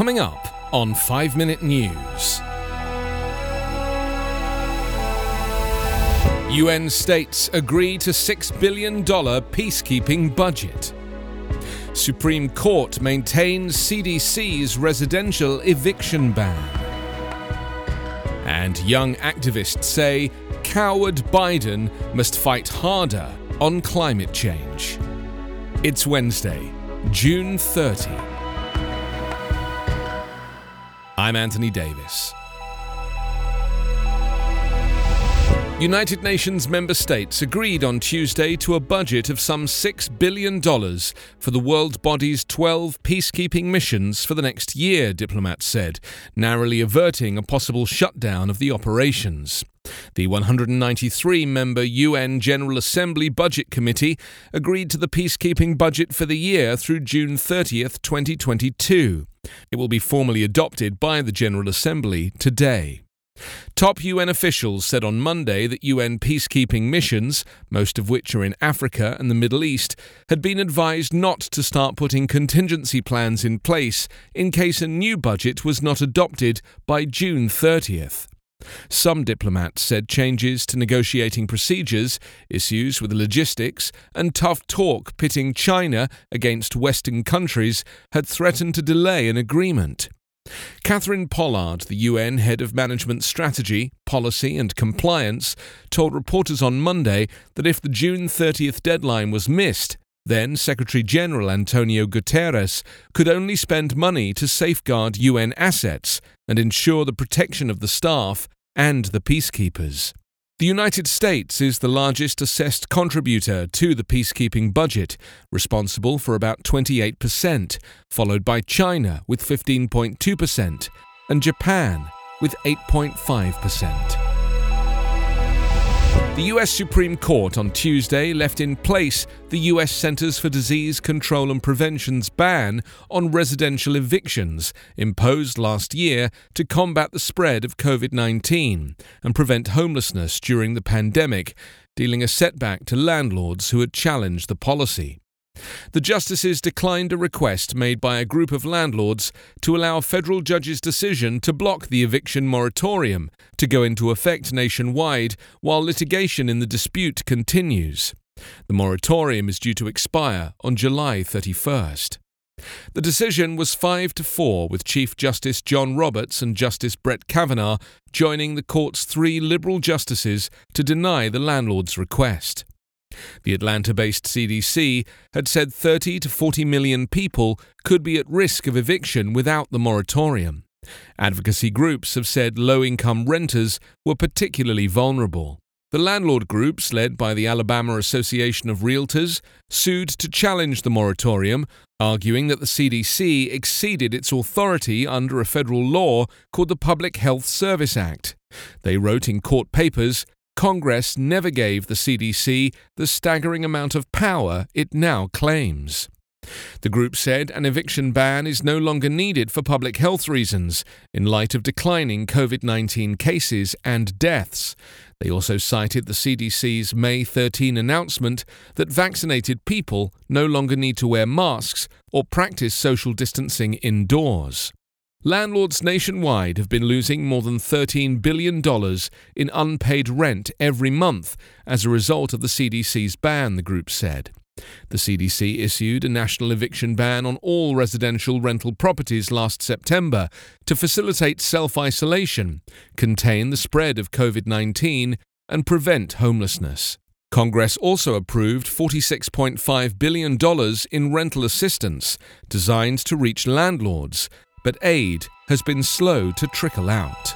Coming up on 5 Minute News. UN states agree to $6 billion peacekeeping budget. Supreme Court maintains CDC's residential eviction ban. And young activists say coward Biden must fight harder on climate change. It's Wednesday, June 30. I'm Anthony Davis. United Nations member states agreed on Tuesday to a budget of some $6 billion for the world body's 12 peacekeeping missions for the next year, diplomats said, narrowly averting a possible shutdown of the operations. The 193 member UN General Assembly Budget Committee agreed to the peacekeeping budget for the year through June 30th, 2022. It will be formally adopted by the General Assembly today. Top UN officials said on Monday that UN peacekeeping missions, most of which are in Africa and the Middle East, had been advised not to start putting contingency plans in place in case a new budget was not adopted by June 30th. Some diplomats said changes to negotiating procedures, issues with logistics, and tough talk pitting China against Western countries had threatened to delay an agreement. Catherine Pollard, the UN head of management strategy, policy, and compliance, told reporters on Monday that if the June 30th deadline was missed, then Secretary General Antonio Guterres could only spend money to safeguard UN assets and ensure the protection of the staff and the peacekeepers. The United States is the largest assessed contributor to the peacekeeping budget, responsible for about 28%, followed by China with 15.2% and Japan with 8.5%. The US Supreme Court on Tuesday left in place the US Centers for Disease Control and Prevention's ban on residential evictions imposed last year to combat the spread of COVID 19 and prevent homelessness during the pandemic, dealing a setback to landlords who had challenged the policy. The justices declined a request made by a group of landlords to allow a federal judge's decision to block the eviction moratorium to go into effect nationwide while litigation in the dispute continues. The moratorium is due to expire on July 31st. The decision was 5 to 4 with Chief Justice John Roberts and Justice Brett Kavanaugh joining the court's three liberal justices to deny the landlord's request. The Atlanta based CDC had said 30 to 40 million people could be at risk of eviction without the moratorium. Advocacy groups have said low income renters were particularly vulnerable. The landlord groups, led by the Alabama Association of Realtors, sued to challenge the moratorium, arguing that the CDC exceeded its authority under a federal law called the Public Health Service Act. They wrote in court papers Congress never gave the CDC the staggering amount of power it now claims. The group said an eviction ban is no longer needed for public health reasons in light of declining COVID 19 cases and deaths. They also cited the CDC's May 13 announcement that vaccinated people no longer need to wear masks or practice social distancing indoors. Landlords nationwide have been losing more than $13 billion in unpaid rent every month as a result of the CDC's ban, the group said. The CDC issued a national eviction ban on all residential rental properties last September to facilitate self isolation, contain the spread of COVID 19, and prevent homelessness. Congress also approved $46.5 billion in rental assistance designed to reach landlords but aid has been slow to trickle out.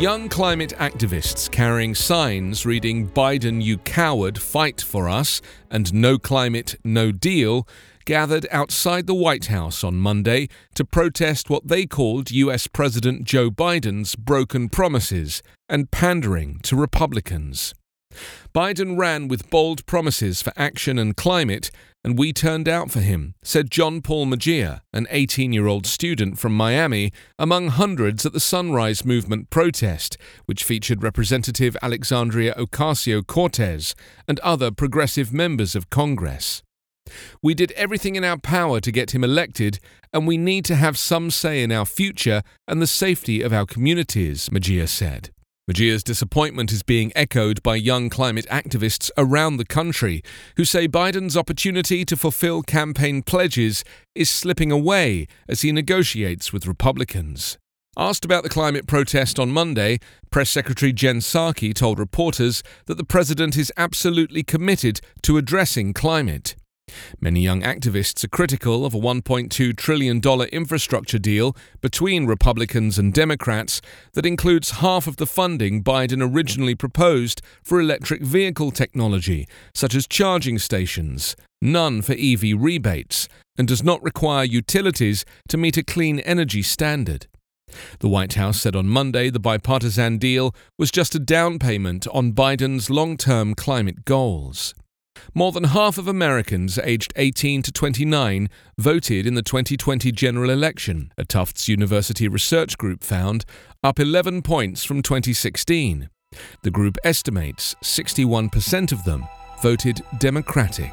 Young climate activists carrying signs reading Biden, you coward, fight for us, and no climate, no deal gathered outside the White House on Monday to protest what they called US President Joe Biden's broken promises and pandering to Republicans. Biden ran with bold promises for action and climate, and we turned out for him, said John Paul Mejia, an 18 year old student from Miami, among hundreds at the Sunrise Movement protest, which featured Representative Alexandria Ocasio Cortez and other progressive members of Congress. We did everything in our power to get him elected, and we need to have some say in our future and the safety of our communities, Mejia said. Mejia's disappointment is being echoed by young climate activists around the country who say Biden's opportunity to fulfill campaign pledges is slipping away as he negotiates with Republicans. Asked about the climate protest on Monday, Press Secretary Jen Psaki told reporters that the president is absolutely committed to addressing climate. Many young activists are critical of a $1.2 trillion infrastructure deal between Republicans and Democrats that includes half of the funding Biden originally proposed for electric vehicle technology, such as charging stations, none for EV rebates, and does not require utilities to meet a clean energy standard. The White House said on Monday the bipartisan deal was just a down payment on Biden's long term climate goals. More than half of Americans aged 18 to 29 voted in the 2020 general election, a Tufts University research group found, up 11 points from 2016. The group estimates 61% of them voted Democratic.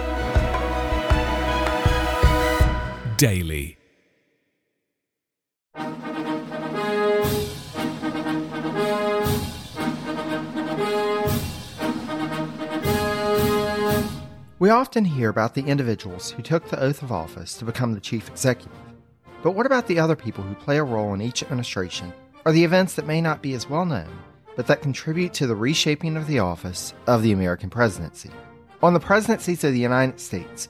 Daily. We often hear about the individuals who took the oath of office to become the chief executive. But what about the other people who play a role in each administration, or the events that may not be as well known, but that contribute to the reshaping of the office of the American presidency? On the presidencies of the United States,